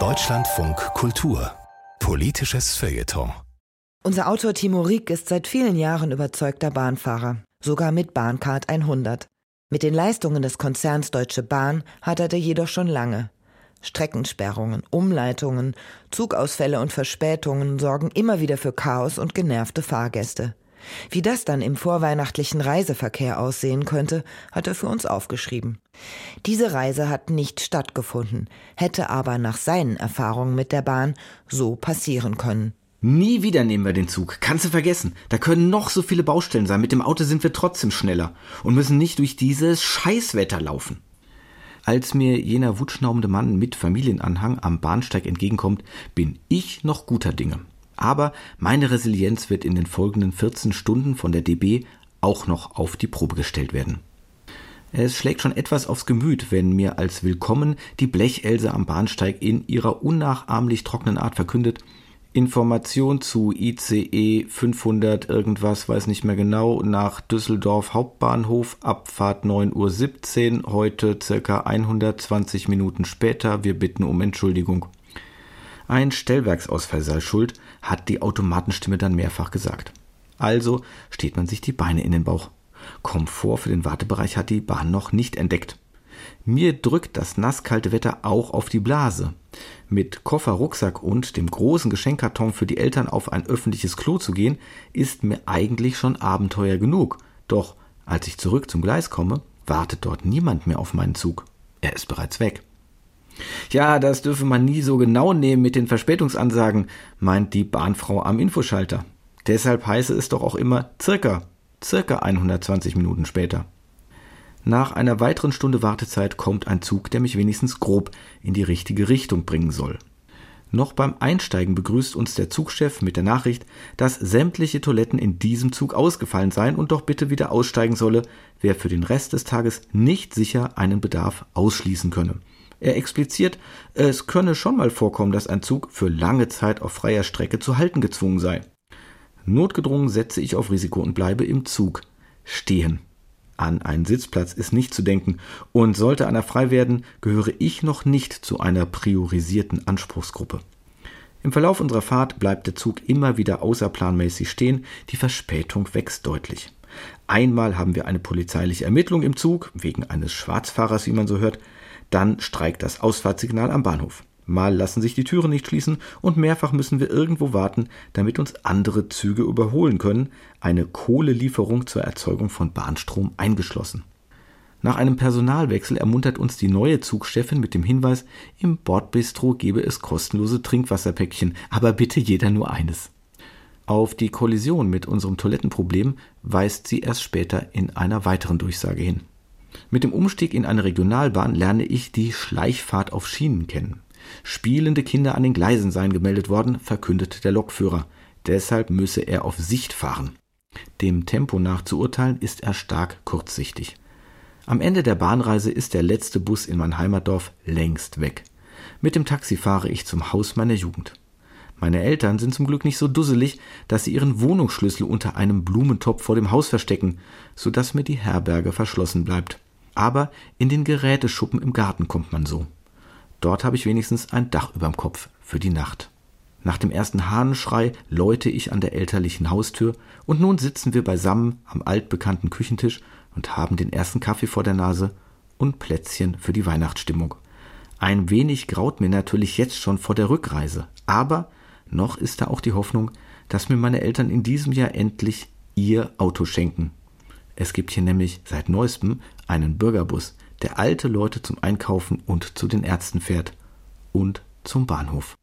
Deutschlandfunk Kultur Politisches Feuilleton unser Autor Timo Rieck ist seit vielen Jahren überzeugter Bahnfahrer, sogar mit Bahncard 100. Mit den Leistungen des Konzerns Deutsche Bahn hadert er jedoch schon lange. Streckensperrungen, Umleitungen, Zugausfälle und Verspätungen sorgen immer wieder für Chaos und genervte Fahrgäste. Wie das dann im vorweihnachtlichen Reiseverkehr aussehen könnte, hat er für uns aufgeschrieben. Diese Reise hat nicht stattgefunden, hätte aber nach seinen Erfahrungen mit der Bahn so passieren können. Nie wieder nehmen wir den Zug. Kannst du vergessen. Da können noch so viele Baustellen sein. Mit dem Auto sind wir trotzdem schneller und müssen nicht durch dieses Scheißwetter laufen. Als mir jener wutschnaubende Mann mit Familienanhang am Bahnsteig entgegenkommt, bin ich noch guter Dinge. Aber meine Resilienz wird in den folgenden 14 Stunden von der DB auch noch auf die Probe gestellt werden. Es schlägt schon etwas aufs Gemüt, wenn mir als Willkommen die Blechelse am Bahnsteig in ihrer unnachahmlich trockenen Art verkündet, Information zu ICE 500 irgendwas, weiß nicht mehr genau, nach Düsseldorf Hauptbahnhof, Abfahrt 9.17 Uhr, heute circa 120 Minuten später. Wir bitten um Entschuldigung. Ein Stellwerksausfall sei schuld, hat die Automatenstimme dann mehrfach gesagt. Also steht man sich die Beine in den Bauch. Komfort für den Wartebereich hat die Bahn noch nicht entdeckt. Mir drückt das nasskalte Wetter auch auf die Blase. Mit Koffer, Rucksack und dem großen Geschenkkarton für die Eltern auf ein öffentliches Klo zu gehen, ist mir eigentlich schon Abenteuer genug. Doch als ich zurück zum Gleis komme, wartet dort niemand mehr auf meinen Zug. Er ist bereits weg. Ja, das dürfe man nie so genau nehmen mit den Verspätungsansagen, meint die Bahnfrau am Infoschalter. Deshalb heiße es doch auch immer circa, circa 120 Minuten später. Nach einer weiteren Stunde Wartezeit kommt ein Zug, der mich wenigstens grob in die richtige Richtung bringen soll. Noch beim Einsteigen begrüßt uns der Zugchef mit der Nachricht, dass sämtliche Toiletten in diesem Zug ausgefallen seien und doch bitte wieder aussteigen solle, wer für den Rest des Tages nicht sicher einen Bedarf ausschließen könne. Er expliziert, es könne schon mal vorkommen, dass ein Zug für lange Zeit auf freier Strecke zu halten gezwungen sei. Notgedrungen setze ich auf Risiko und bleibe im Zug stehen. An einen Sitzplatz ist nicht zu denken, und sollte einer frei werden, gehöre ich noch nicht zu einer priorisierten Anspruchsgruppe. Im Verlauf unserer Fahrt bleibt der Zug immer wieder außerplanmäßig stehen, die Verspätung wächst deutlich. Einmal haben wir eine polizeiliche Ermittlung im Zug, wegen eines Schwarzfahrers, wie man so hört, dann streikt das Ausfahrtssignal am Bahnhof. Mal lassen sich die Türen nicht schließen und mehrfach müssen wir irgendwo warten, damit uns andere Züge überholen können, eine Kohlelieferung zur Erzeugung von Bahnstrom eingeschlossen. Nach einem Personalwechsel ermuntert uns die neue Zugchefin mit dem Hinweis, im Bordbistro gebe es kostenlose Trinkwasserpäckchen, aber bitte jeder nur eines. Auf die Kollision mit unserem Toilettenproblem weist sie erst später in einer weiteren Durchsage hin. Mit dem Umstieg in eine Regionalbahn lerne ich die Schleichfahrt auf Schienen kennen. Spielende Kinder an den Gleisen seien gemeldet worden, verkündete der Lokführer. Deshalb müsse er auf Sicht fahren. Dem Tempo nach zu urteilen, ist er stark kurzsichtig. Am Ende der Bahnreise ist der letzte Bus in mein Heimatdorf längst weg. Mit dem Taxi fahre ich zum Haus meiner Jugend. Meine Eltern sind zum Glück nicht so dusselig, dass sie ihren Wohnungsschlüssel unter einem Blumentopf vor dem Haus verstecken, so dass mir die Herberge verschlossen bleibt. Aber in den Geräteschuppen im Garten kommt man so. Dort habe ich wenigstens ein Dach überm Kopf für die Nacht. Nach dem ersten Hahnenschrei läute ich an der elterlichen Haustür und nun sitzen wir beisammen am altbekannten Küchentisch und haben den ersten Kaffee vor der Nase und Plätzchen für die Weihnachtsstimmung. Ein wenig graut mir natürlich jetzt schon vor der Rückreise, aber noch ist da auch die Hoffnung, dass mir meine Eltern in diesem Jahr endlich ihr Auto schenken. Es gibt hier nämlich seit neuestem einen Bürgerbus, der alte Leute zum Einkaufen und zu den Ärzten fährt und zum Bahnhof.